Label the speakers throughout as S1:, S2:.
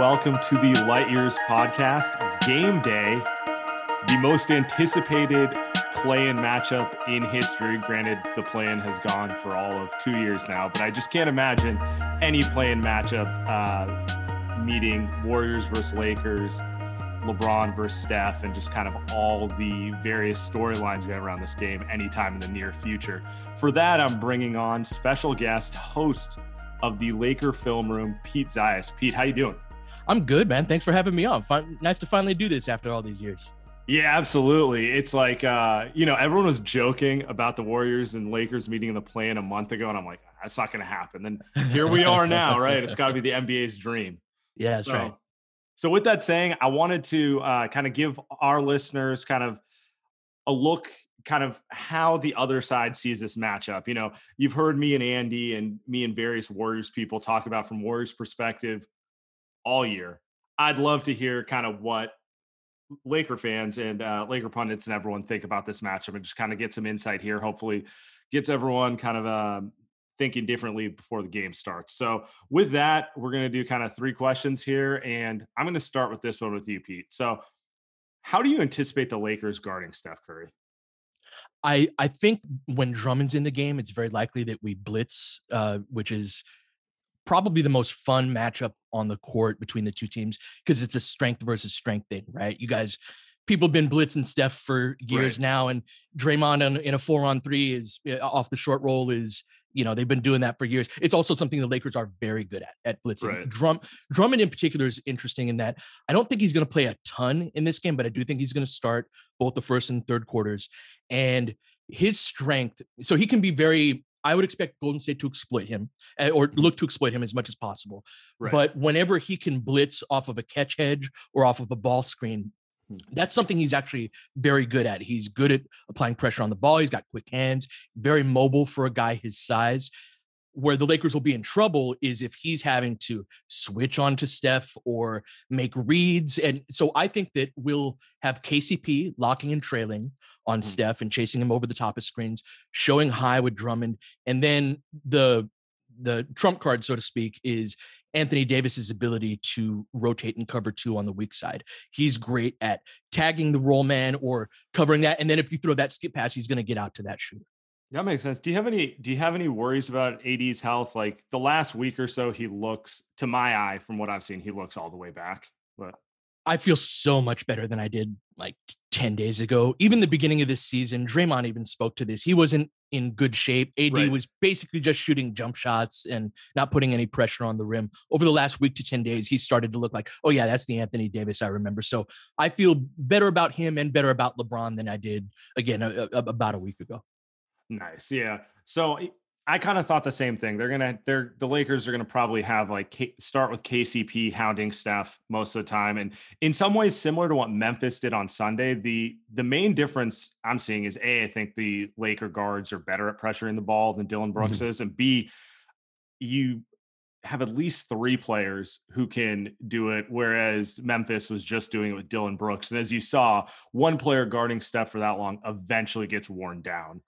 S1: Welcome to the Light Years podcast. Game day, the most anticipated play-in matchup in history. Granted, the play-in has gone for all of two years now, but I just can't imagine any play-in matchup uh, meeting Warriors versus Lakers, LeBron versus Steph, and just kind of all the various storylines we have around this game anytime in the near future. For that, I'm bringing on special guest host of the Laker Film Room, Pete Zayas. Pete, how you doing?
S2: I'm good, man. Thanks for having me on. Fun, nice to finally do this after all these years.
S1: Yeah, absolutely. It's like uh, you know, everyone was joking about the Warriors and Lakers meeting in the play-in a month ago, and I'm like, that's not going to happen. Then here we are now, right? It's got to be the NBA's dream.
S2: Yeah, that's
S1: so,
S2: right.
S1: So, with that saying, I wanted to uh, kind of give our listeners kind of a look, kind of how the other side sees this matchup. You know, you've heard me and Andy and me and various Warriors people talk about from Warriors perspective all year. I'd love to hear kind of what Laker fans and uh, Laker pundits and everyone think about this matchup and just kind of get some insight here. Hopefully, gets everyone kind of uh, thinking differently before the game starts. So, with that, we're going to do kind of three questions here. And I'm going to start with this one with you, Pete. So, how do you anticipate the Lakers guarding Steph Curry?
S2: I I think when Drummond's in the game, it's very likely that we blitz, uh, which is probably the most fun matchup on the court between the two teams because it's a strength versus strength thing, right? You guys, people have been blitzing Steph for years right. now, and Draymond in, a four on three is eh, off the short roll is you know they've been doing that for years. It's also something the Lakers are very good at at blitzing. Right. Drum Drummond in particular is interesting in that I don't think he's going to play a ton in this game, but I do think he's going to start both the first and third quarters. And his strength, so he can be very I would expect Golden State to exploit him eh, or look to exploit him as much as possible. Right. But whenever he can blitz off of a catch hedge or off of a ball screen, hmm. that's something he's actually very good at. He's good at applying pressure on the ball. He's got quick hands, very mobile for a guy his size. Where the Lakers will be in trouble is if he's having to switch on to Steph or make reads. And so I think that we'll have KCP locking and trailing on mm-hmm. Steph and chasing him over the top of screens, showing high with Drummond. And then the the trump card, so to speak, is Anthony Davis's ability to rotate and cover two on the weak side. He's great at tagging the roll man or covering that. And then if you throw that skip pass, he's going to get out to that shooter.
S1: That makes sense. Do you have any do you have any worries about AD's health? Like the last week or so, he looks to my eye, from what I've seen, he looks all the way back. But
S2: I feel so much better than I did like 10 days ago. Even the beginning of this season, Draymond even spoke to this. He wasn't in good shape. AD right. was basically just shooting jump shots and not putting any pressure on the rim. Over the last week to 10 days, he started to look like, oh, yeah, that's the Anthony Davis I remember. So I feel better about him and better about LeBron than I did, again, a, a, about a week ago.
S1: Nice. Yeah. So I kind of thought the same thing. They're gonna, they're the Lakers are gonna probably have like K, start with KCP hounding Steph most of the time, and in some ways similar to what Memphis did on Sunday. The the main difference I'm seeing is a I think the Laker guards are better at pressuring the ball than Dillon Brooks mm-hmm. is, and b you have at least three players who can do it, whereas Memphis was just doing it with Dillon Brooks. And as you saw, one player guarding Steph for that long eventually gets worn down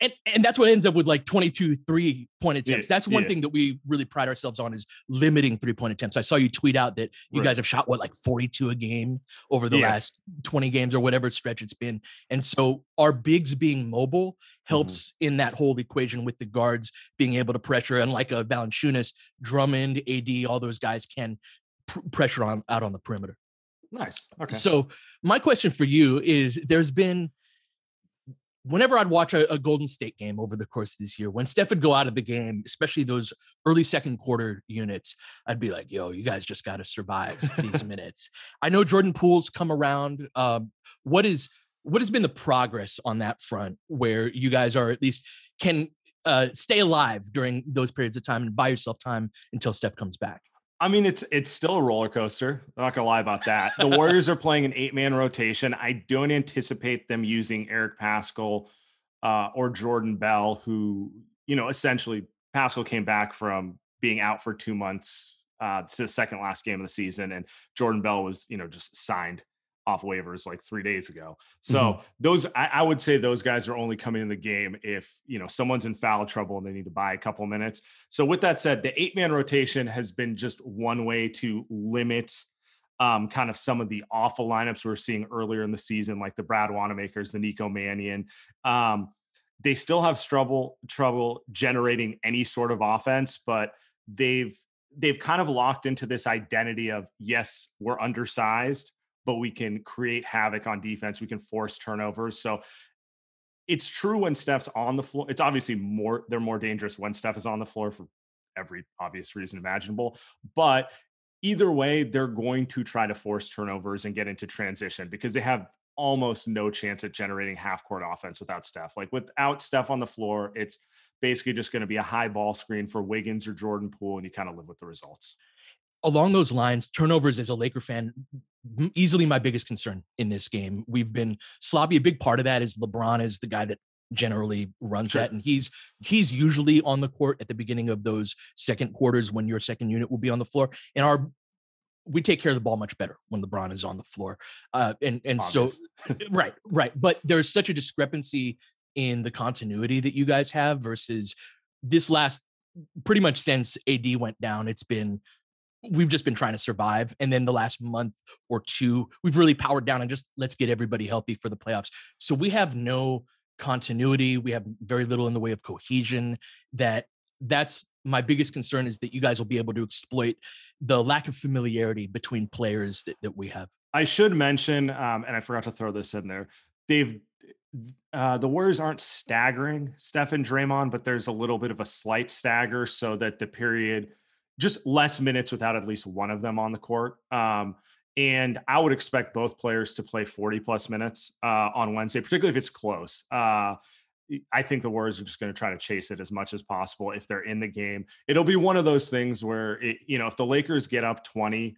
S2: and, and that's what ends up with like 22 three point attempts. Yeah, that's one yeah. thing that we really pride ourselves on is limiting three point attempts. I saw you tweet out that you right. guys have shot what like 42 a game over the yeah. last 20 games or whatever stretch it's been. And so our bigs being mobile mm-hmm. helps mm-hmm. in that whole equation with the guards being able to pressure. And like a Valanciunas, Drummond, AD, all those guys can pr- pressure on out on the perimeter.
S1: Nice. Okay.
S2: So my question for you is there's been whenever I'd watch a, a, Golden State game over the course of this year, when Steph would go out of the game, especially those early second quarter units, I'd be like, yo, you guys just got to survive these minutes. I know Jordan Poole's come around. Um, what is what has been the progress on that front where you guys are at least can uh, stay alive during those periods of time and buy yourself time until Steph comes back?
S1: I mean, it's it's still a roller coaster. I'm not gonna lie about that. The Warriors are playing an eight man rotation. I don't anticipate them using Eric Paschall uh, or Jordan Bell, who you know essentially Paschall came back from being out for two months uh, to the second last game of the season, and Jordan Bell was you know just signed off waivers like three days ago. So mm-hmm. those, I, I, would say those guys are only coming in the game if you know someone's in foul trouble and they need to buy a couple minutes. So with that said, the eight man rotation has been just one way to limit um, kind of some of the awful lineups we are seeing earlier in the season, like the Brad Wanamakers, the Nico Mannion. Um, they still have trouble trouble generating any sort of offense, but they've they've kind of locked into this identity of yes, we're undersized but we can create havoc on defense. We can force turnovers. So it's true when Steph's on the floor. It's obviously more, they're more dangerous when Steph is on the floor for every obvious reason imaginable. But either way, they're going to try to force turnovers and get into transition because they have almost no chance at generating half court offense without Steph. Like without Steph on the floor, it's basically just going to be a high ball screen for Wiggins or Jordan Poole, and you kind of live with the results
S2: along those lines, turnovers as a Laker fan, easily my biggest concern in this game. We've been sloppy. A big part of that is LeBron is the guy that generally runs sure. that and he's he's usually on the court at the beginning of those second quarters when your second unit will be on the floor and our we take care of the ball much better when LeBron is on the floor. Uh, and and Obvious. so right, right. But there's such a discrepancy in the continuity that you guys have versus this last pretty much since AD went down, it's been we've just been trying to survive. And then the last month or two, we've really powered down and just let's get everybody healthy for the playoffs. So we have no continuity. We have very little in the way of cohesion. That that's my biggest concern is that you guys will be able to exploit the lack of familiarity between players that, that we have.
S1: I should mention, um, and I forgot to throw this in there. They've uh, the Warriors aren't staggering Steph and Draymond, but there's a little bit of a slight stagger so that the period just less minutes without at least one of them on the court. Um, and I would expect both players to play 40 plus minutes uh, on Wednesday, particularly if it's close. Uh, I think the Warriors are just going to try to chase it as much as possible if they're in the game. It'll be one of those things where, it, you know, if the Lakers get up 20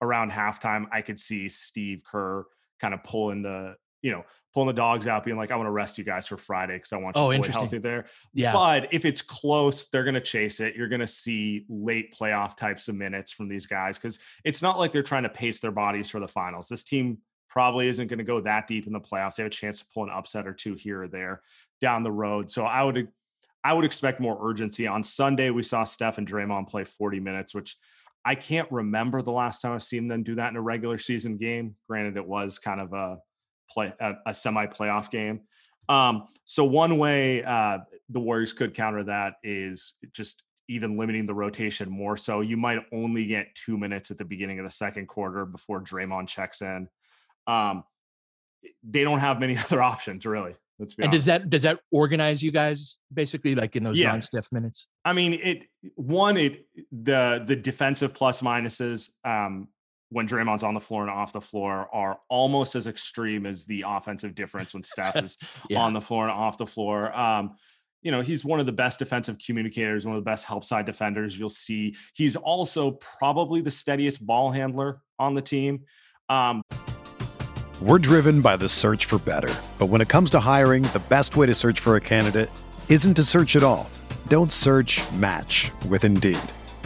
S1: around halftime, I could see Steve Kerr kind of pulling the you know, pulling the dogs out, being like, I want to rest you guys for Friday because I want you oh, fully healthy there.
S2: Yeah.
S1: But if it's close, they're going to chase it. You're going to see late playoff types of minutes from these guys because it's not like they're trying to pace their bodies for the finals. This team probably isn't going to go that deep in the playoffs. They have a chance to pull an upset or two here or there down the road. So I would, I would expect more urgency. On Sunday, we saw Steph and Draymond play 40 minutes, which I can't remember the last time I've seen them do that in a regular season game. Granted, it was kind of a play a, a semi playoff game. Um, so one way uh, the Warriors could counter that is just even limiting the rotation more so. You might only get two minutes at the beginning of the second quarter before Draymond checks in. Um, they don't have many other options really. Let's be
S2: and
S1: honest.
S2: does that does that organize you guys basically like in those
S1: Yeah.
S2: non-Steph minutes?
S1: I mean, it one it the the defensive plus minuses um when Draymond's on the floor and off the floor are almost as extreme as the offensive difference when Steph is
S2: Yeah.
S1: on the floor and off the floor. Um, you know, he's one of the best defensive communicators, one of the best help side defenders you'll see. He's also probably the steadiest ball handler on the team. Um,
S3: We're driven by the search for better. But when it comes to hiring, the best way to search for a candidate isn't to search at all. Don't search match with Indeed.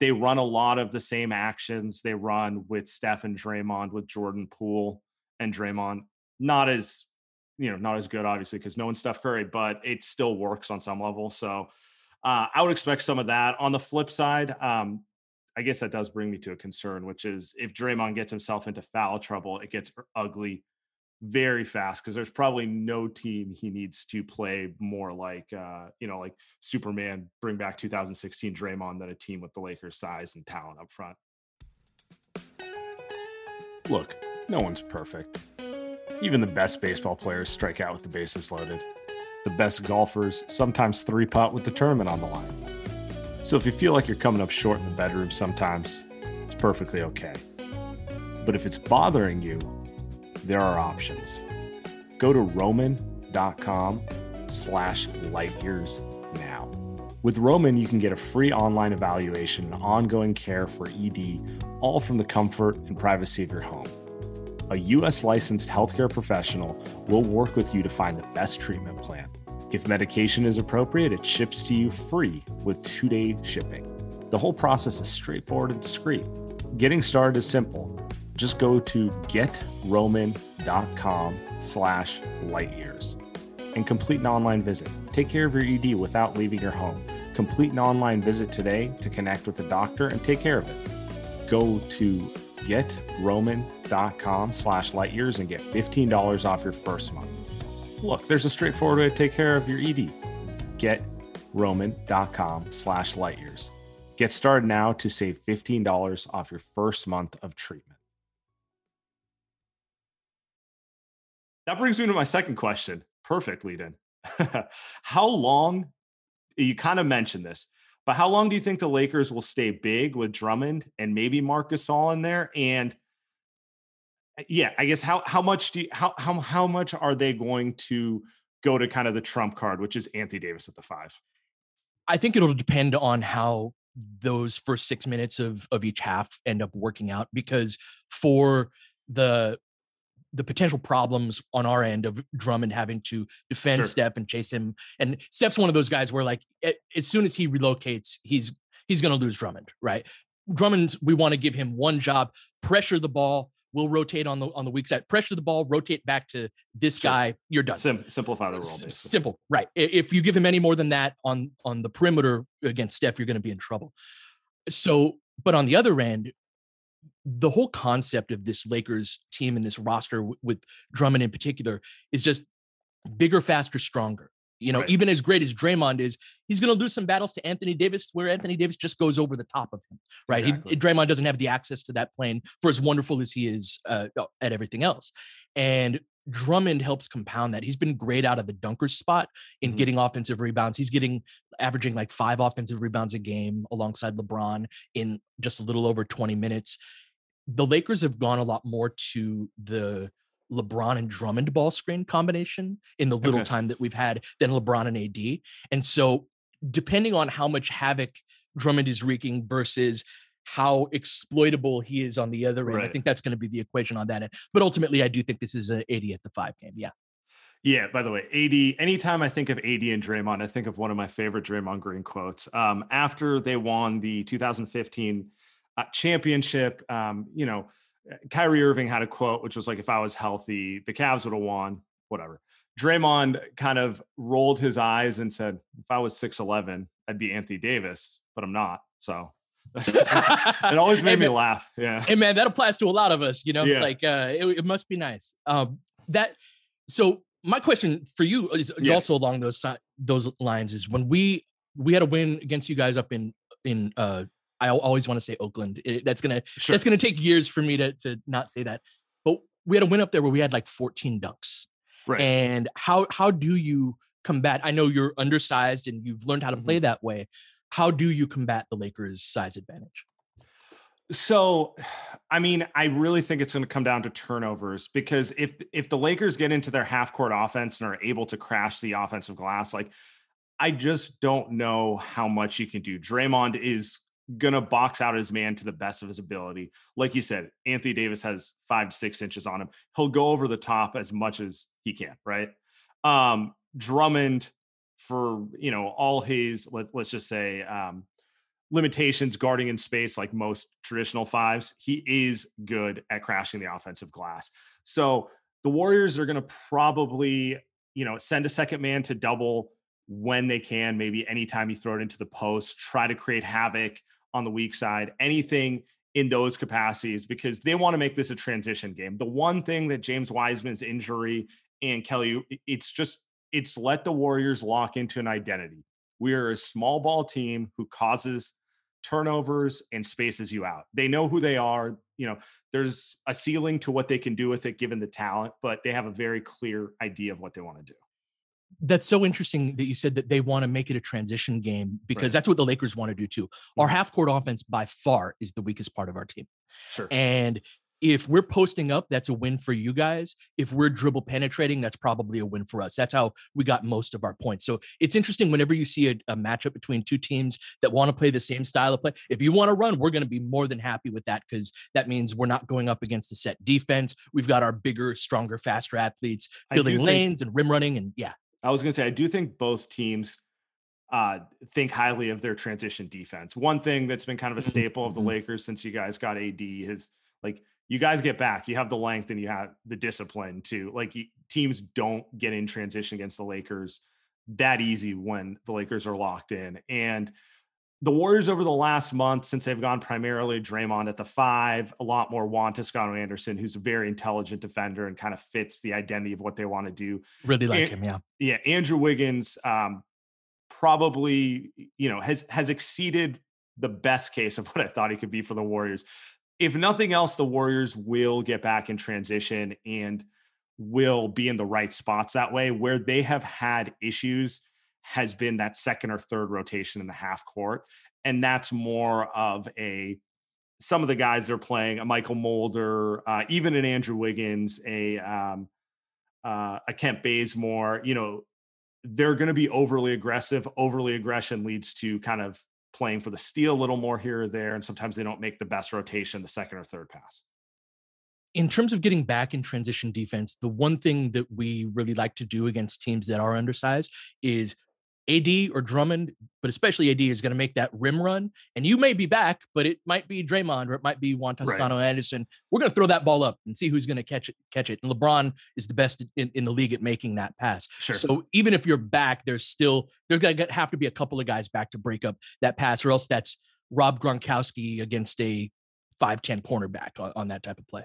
S1: They run a lot of the same actions they run with Steph and Draymond, with Jordan Poole and Draymond. Not as you know, not as good, obviously, because no one's Steph Curry, but it still works on some level. So uh, I would expect some of that. On the flip side, um, I guess that does bring me to a concern, which is if Draymond gets himself into foul trouble, it gets ugly very fast because there's probably no team he needs to play more like uh you know like Superman bring back 2016 Draymond than a team with the Lakers size and talent up front. Look, no one's perfect. Even the best baseball players strike out with the bases loaded. The best golfers sometimes three putt with the tournament on the line. So if you feel like you're coming up short in the bedroom sometimes, it's perfectly okay. But if it's bothering you, there are options. Go to roman.com slash light years now. With Roman, you can get a free online evaluation and ongoing care for ED, all from the comfort and privacy of your home. A US licensed healthcare professional will work with you to find the best treatment plan. If medication is appropriate, it ships to you free with two day shipping. The whole process is straightforward and discreet. Getting started is simple just go to getroman.com slash light years and complete an online visit. Take care of your ED without leaving your home. Complete an online visit today to connect with a doctor and take care of it. Go to getroman.com slash light years and get $15 off your first month. Look, there's a straightforward way to take care of your ED. Getroman.com slash light years. Get started now to save $15 off your first month of treatment. That brings me to my second question. Perfect lead in. how long, you kind of mentioned this, but how long do you think the Lakers will stay big with Drummond and maybe Marc Gasol in there? And uh, yeah, I guess how how much do you, how how how much are they going to go to kind of the trump card, which is Anthony Davis at the five?
S2: I think it'll depend on how those first six minutes of of each half end up working out because for the the potential problems on our end of Drummond having to defend
S1: Sure.
S2: Steph and chase him, and Steph's one of those guys where like as soon as he relocates, he's he's going to lose Drummond, right? Drummond, we want to give him one job: pressure the ball. We'll rotate on the on the weak side. Pressure the ball, rotate back to this
S1: Sure.
S2: guy. You're done.
S1: Sim- simplify the role, basically.
S2: Simple, right? If you give him any more than that on on the perimeter against Steph, you're going to be in trouble. So, but on the other end, the whole concept of this Lakers team and this roster w- with Drummond in particular is just bigger, faster, stronger. You know,
S1: Right.
S2: even as great as Draymond is, he's going to lose some battles to Anthony Davis where Anthony Davis just goes over the top of him, right? He- Draymond doesn't have the access to that plane for as wonderful as he is uh, at everything else. And Drummond helps compound that. He's been great out of the dunker spot in
S1: Mhm.
S2: getting offensive rebounds. He's getting averaging like five offensive rebounds a game alongside LeBron in just a little over 20 minutes. The Lakers have gone a lot more to the LeBron and Drummond ball screen combination in the little
S1: Okay.
S2: time that we've had than LeBron and AD. And so, depending on how much havoc Drummond is wreaking versus how exploitable he is on the other end, I think that's going to be the equation on that end. But ultimately, I do think this is an AD at the five game. Yeah.
S1: Yeah, by the way, AD, anytime I think of AD and Draymond, I think of one of my favorite Draymond Green quotes. Um, after they won the 2015 uh, championship, um, you know, Kyrie Irving had a quote, which was like, if I was healthy, the Cavs would have won, whatever. Draymond kind of rolled his eyes and said, if I was 6'11, I'd be Anthony Davis, but I'm not. So it always
S2: Hey,
S1: made me
S2: man-
S1: laugh. Yeah.
S2: Hey man, that applies to a lot of us, you know,
S1: Yeah.
S2: like uh it, it must be nice. Um that so my question for you is, is
S1: Yeah.
S2: also along those those lines is when we we had a win against you guys up in in uh I always want to say Oakland. It- that's gonna
S1: Sure.
S2: that's gonna take years for me to to not say that. But we had a win up there where we had like 14 dunks.
S1: Right.
S2: And how how do you combat? I know you're undersized and you've learned how to
S1: Mm-hmm.
S2: play that way. How do you combat the Lakers' size advantage?
S1: So, I mean, I really think it's going to come down to turnovers because if if the Lakers get into their half court offense and are able to crash the offensive glass, like I just don't know how much you can do. Draymond is to box out his man to the best of his ability. Like you said, Anthony Davis has five to six inches on him. He'll go over the top as much as he can, right? Um, Drummond, for you know all his let, let's just say um, limitations guarding in space like most traditional fives he is good at crashing the offensive glass so the warriors are to probably you know send a second man to double when they can maybe anytime you throw it into the post try to create havoc on the weak side anything in those capacities because they want to make this a transition game the one thing that james wiseman's injury and kelly it's just it's let the warriors lock into an identity we are a small ball team who causes turnovers and spaces you out. They know who they are. You know, there's a ceiling to what they can do with it given the talent, but they have a very clear idea of what they want to do.
S2: That's so interesting that you said that they want to make it a transition game because
S1: Right.
S2: that's what the Lakers want to do too. Our
S1: Mhm.
S2: half court offense by far is the weakest part of our team.
S1: Sure.
S2: And if we're posting up, that's a win for you guys. If we're dribble penetrating, that's probably a win for us. That's how we got most of our points. So it's interesting whenever you see a, a matchup between two teams that want to play the same style of play. If you want to run, we're going to be more than happy with that because that means we're not going up against the set defense. We've got our bigger, stronger, faster athletes building
S1: think-
S2: lanes and rim running. And yeah,
S1: I was going to say, I do think both teams uh, think highly of their transition defense. One thing that's been kind of a
S2: Mhm,
S1: staple of the
S2: mhm.
S1: Lakers since you guys got AD is like you guys get back, you have the length and you have the discipline too. Like teams don't get in transition against the Lakers that easy when the Lakers are locked in. And the Warriors over the last month, since they've gone primarily Draymond at the five, a lot more Juan Toscano Anderson, who's a very intelligent defender and kind of fits the identity of what they want to do
S2: really like
S1: And-
S2: him. Yeah.
S1: yeah, Andrew Wiggins um, probably you know has has exceeded the best case of what I thought he could be for the Warriors. If nothing else, the Warriors will get back in transition and will be in the right spots that way. Where they have had issues has been that second or third rotation in the half court, and that's more of a some of the guys they're playing, a Mychal Mulder, uh, even an Andrew Wiggins, a um, uh, a Kent Bazemore, you know, they're going to be overly aggressive. Overly aggression leads to kind of playing for the steal a little more here or there. And sometimes they don't make the best rotation, the second or third pass.
S2: in terms of getting back in transition defense, the one thing that we really like to do against teams that are undersized is AD or Drummond, but especially AD is going to make that rim run. And you may be back, but it might be Draymond or it might be Juan Toscano Anderson. We're going to throw that ball up and see who's going to catch it. Catch it. And LeBron is the best in, in the league at making that pass.
S1: Sure.
S2: So even if you're back, there's still there's going to have to be a couple of guys back to break up that pass, or else that's Rob Gronkowski against a five ten cornerback on, on that type of play.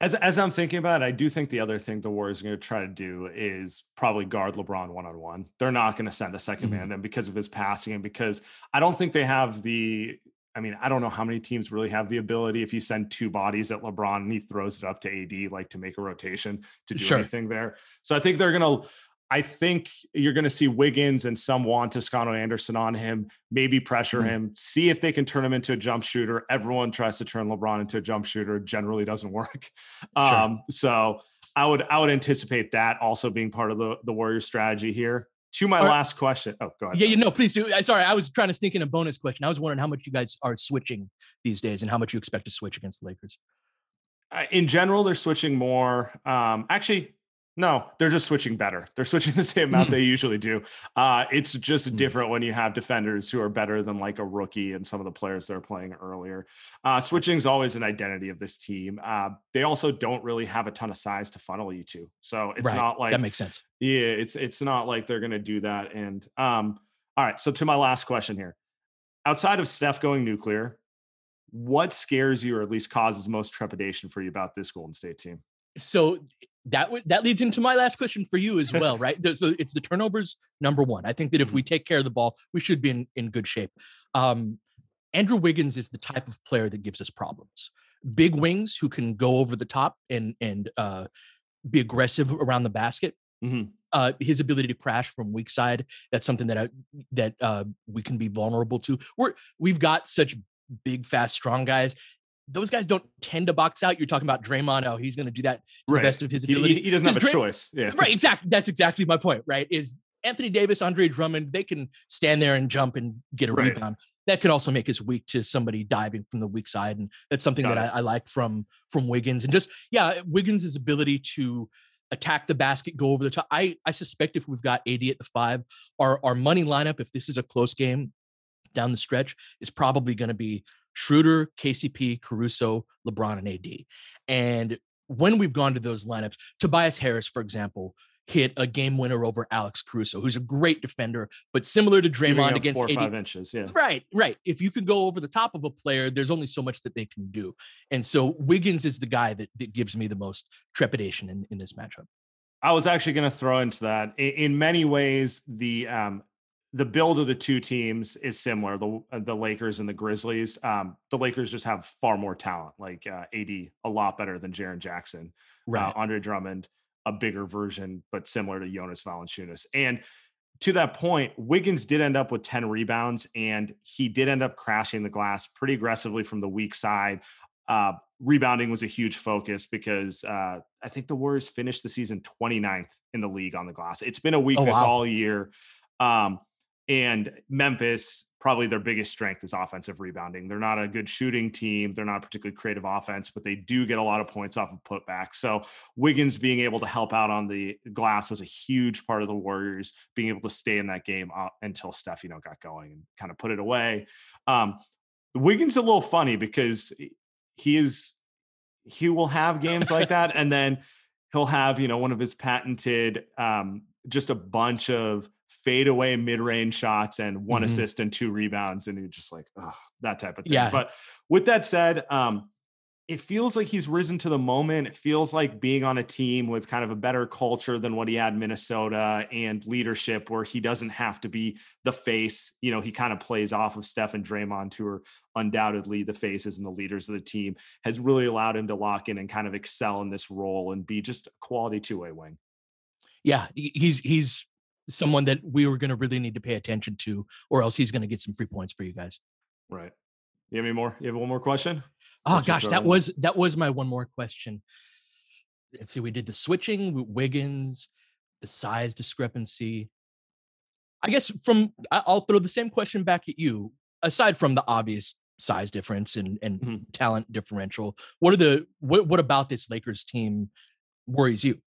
S1: As, as I'm thinking about it, I do think the other thing the Warriors are going to try to do is probably guard LeBron one on one. They're not going to send a 2nd
S2: Mhm.
S1: man, and because of his passing, and because I don't think they have the. I mean, I don't know how many teams really have the ability if you send two bodies at LeBron and he throws it up to AD, like to make a rotation to do
S2: Sure.
S1: anything there. So I think they're going to, I think you're going to see Wiggins and some Juan Toscano Anderson on him, maybe pressure
S2: Mhm.
S1: him, see if they can turn him into a jump shooter. Everyone tries to turn LeBron into a jump shooter, generally doesn't work. Um, so I would, I would anticipate that also being part of the, the Warriors strategy here. To my
S2: right.
S1: last question. Oh, go ahead.
S2: Yeah, you know, please do. Sorry, I was trying to sneak in a bonus question. I was wondering how much you guys are switching these days and how much you expect to switch against the Lakers.
S1: Uh, in general, they're switching more. Um, actually, no, they're just switching better. They're switching the same amount they usually do. Uh, it's just
S2: Mm.
S1: different when you have defenders who are better than like a rookie and some of the players they're playing earlier. Uh, switching is always an identity of this team. Uh, they also don't really have a ton of size to funnel you to, so it's
S2: right.
S1: not like
S2: that makes sense.
S1: yeah, it's it's not like they're going to do that. And um, all right, so to my last question here, outside of Steph going nuclear, what scares you or at least causes most trepidation for you about this Golden State team?
S2: So that w- that leads into my last question for you as well, right? There's the, it's the turnovers number one. I think that if we take care of the ball, we should be in, in good shape. Um, Andrew Wiggins is the type of player that gives us problems. Big wings who can go over the top and and uh, be aggressive around the basket.
S1: Mhm.
S2: Uh, his ability to crash from weak side that's something that I, that uh, we can be vulnerable to. We're we've got such big, fast, strong guys. Those guys don't tend to box out. You're talking about Draymond. Oh, he's going to do that the best of his ability.
S1: he- he doesn't have a
S2: Dray-
S1: choice. Yeah.
S2: right exactly that's exactly my point right is anthony davis andre drummond they can stand there and jump and get a
S1: Right.
S2: rebound that could also make us weak to somebody diving from the weak side and that's something
S1: Got
S2: that I, I like from from wiggins and just yeah wiggins' ability to attack the basket go over the top i i suspect if we've got AD at the five our our money lineup if this is a close game down the stretch is probably going to be Schroeder, KCP, Caruso, LeBron, and AD. And when we've gone to those lineups, Tobias Harris, for example, hit a game winner over Alex Caruso, who's a great defender, but similar to Draymond against
S1: four or
S2: AD.
S1: five inches. Yeah.
S2: Right, right. If you can go over the top of a player, there's only so much that they can do. And so Wiggins is the guy that, that gives me the most trepidation in, in this matchup.
S1: I was actually going to throw into that. In, in many ways, the um, the build of the two teams is similar. The uh, the Lakers and the Grizzlies. Um, the Lakers just have far more talent. Like uh, AD, a lot better than Jaren Jackson. Uh, Andre Drummond, a bigger version, but similar to Jonas Valanciunas. And to that point, Wiggins did end up with 10 rebounds and he did end up crashing the glass pretty aggressively from the weak side. Uh, rebounding was a huge focus because uh, I think the Warriors finished the season 29th in the league on the glass. It's been a weakness
S2: wow.
S1: all year. Um, and Memphis, probably their biggest strength is offensive rebounding. They're not a good shooting team. They're not particularly creative offense, but they do get a lot of points off of putbacks. So Wiggins being able to help out on the glass was a huge part of the Warriors being able to stay in that game uh, until Steph, you know, got going and kind of put it away. Um, Wiggins a little funny because he is he will have games like that, and then he'll have you know one of his patented um, just a bunch of fadeaway mid-range shots and one
S2: Mhm.
S1: assist and two rebounds, and you're just like, oh, that type of thing.
S2: Yeah.
S1: But with that said, um, it feels like he's risen to the moment. It feels like being on a team with kind of a better culture than what he had in Minnesota and leadership, where he doesn't have to be the face. You know, he kind of plays off of Steph and Draymond, who are undoubtedly the faces and the leaders of the team, has really allowed him to lock in and kind of excel in this role and be just a quality two-way wing.
S2: Yeah, he's he's someone that we were going to really need to pay attention to, or else he's going to get some free points for you guys.
S1: Right. You have any more? You have one more question?
S2: Oh gosh, that
S1: in?
S2: was that was my one more question. Let's see, we did the switching, Wiggins, the size discrepancy. I guess from I'll throw the same question back at you. Aside from the obvious size difference and and
S1: Mhm.
S2: talent differential, what are the what what about this Lakers team worries you?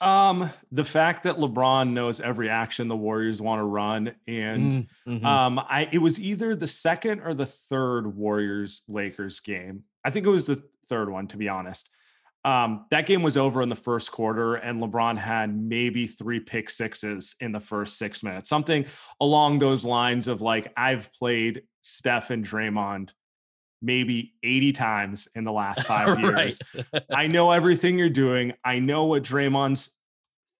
S1: Um, the fact that LeBron knows every action the Warriors want to run and
S2: Mm, mhm.
S1: Um, I it was either the second or the third Warriors Lakers game. I think it was the third one, to be honest. Um, that game was over in the first quarter, and LeBron had maybe three pick sixes in the first six minutes, something along those lines of like I've played Steph and Draymond maybe 80 times in the last five years. I know everything you're doing. I know what Draymond's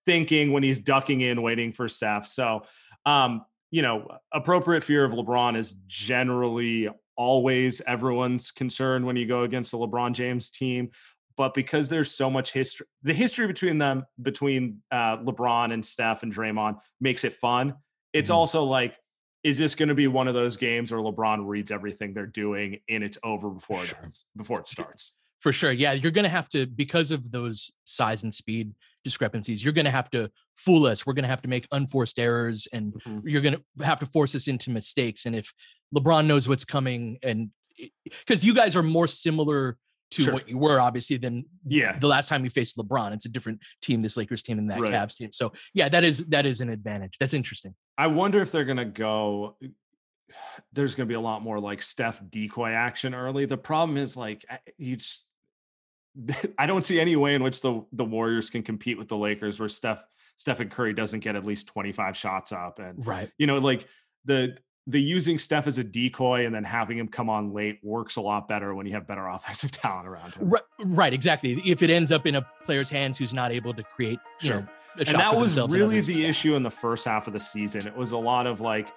S1: thinking when he's ducking in, waiting for Steph. So um, you know, appropriate fear of LeBron is generally always everyone's concern when you go against a LeBron James team. But because there's so much history, the history between them, between uh, LeBron and Steph and Draymond, makes it fun. It's
S2: Mhm.
S1: also like, is this going to be one of those games where LeBron reads everything they're doing and it's over before it
S2: Sure.
S1: ends, before it starts?
S2: for sure. Yeah, you're going to have to because of those size and speed discrepancies. You're going to have to fool us. We're going to have to make unforced errors, and
S1: Mhm.
S2: you're going to have to force us into mistakes. And if LeBron knows what's coming, and because you guys are more similar to
S1: Sure.
S2: what you were, obviously, than
S1: Yeah.
S2: the last time you faced LeBron. It's a different team, this Lakers team, and that
S1: Right.
S2: Cavs team. So yeah, that is that is an advantage. That's interesting.
S1: I wonder if they're going to go. Uh, there's going to be a lot more like Steph decoy action early. The problem is like you just. I don't see any way in which the the Warriors can compete with the Lakers where Steph Stephen Curry doesn't get at least 25 shots up and
S2: Right.
S1: you know like the the using Steph as a decoy and then having him come on late works a lot better when you have better offensive talent around him.
S2: Right, right, exactly. If it ends up in a player's hands who's not able to create, you
S1: Sure.
S2: know, a
S1: and
S2: shot
S1: that was really the issue in the first half of the season. It was a lot of like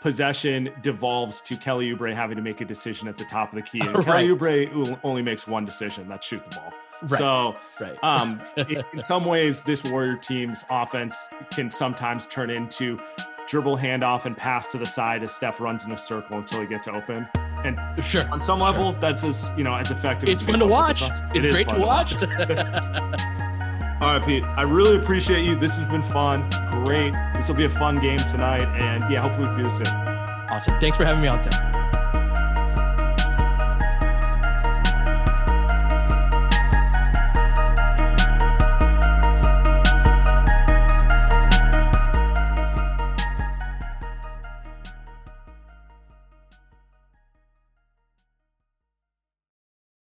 S1: possession devolves to Kelly Oubre having to make a decision at the top of the key. And Kelly Oubre only makes one decision, that's shoot the ball.
S2: Right.
S1: So
S2: right.
S1: um, in, in some ways, this Warrior team's offense can sometimes turn into dribble handoff and pass to the side as Steph runs in a circle until he gets open. And
S2: sure.
S1: on some level, that's as you know as effective.
S2: It's
S1: as
S2: fun to watch. It's
S1: It
S2: great to watch.
S1: All right, Pete. I really appreciate you. This has been fun. Great. This will be a fun game tonight, and yeah, hopefully we can do this soon.
S2: awesome. Thanks for having me on, Tim.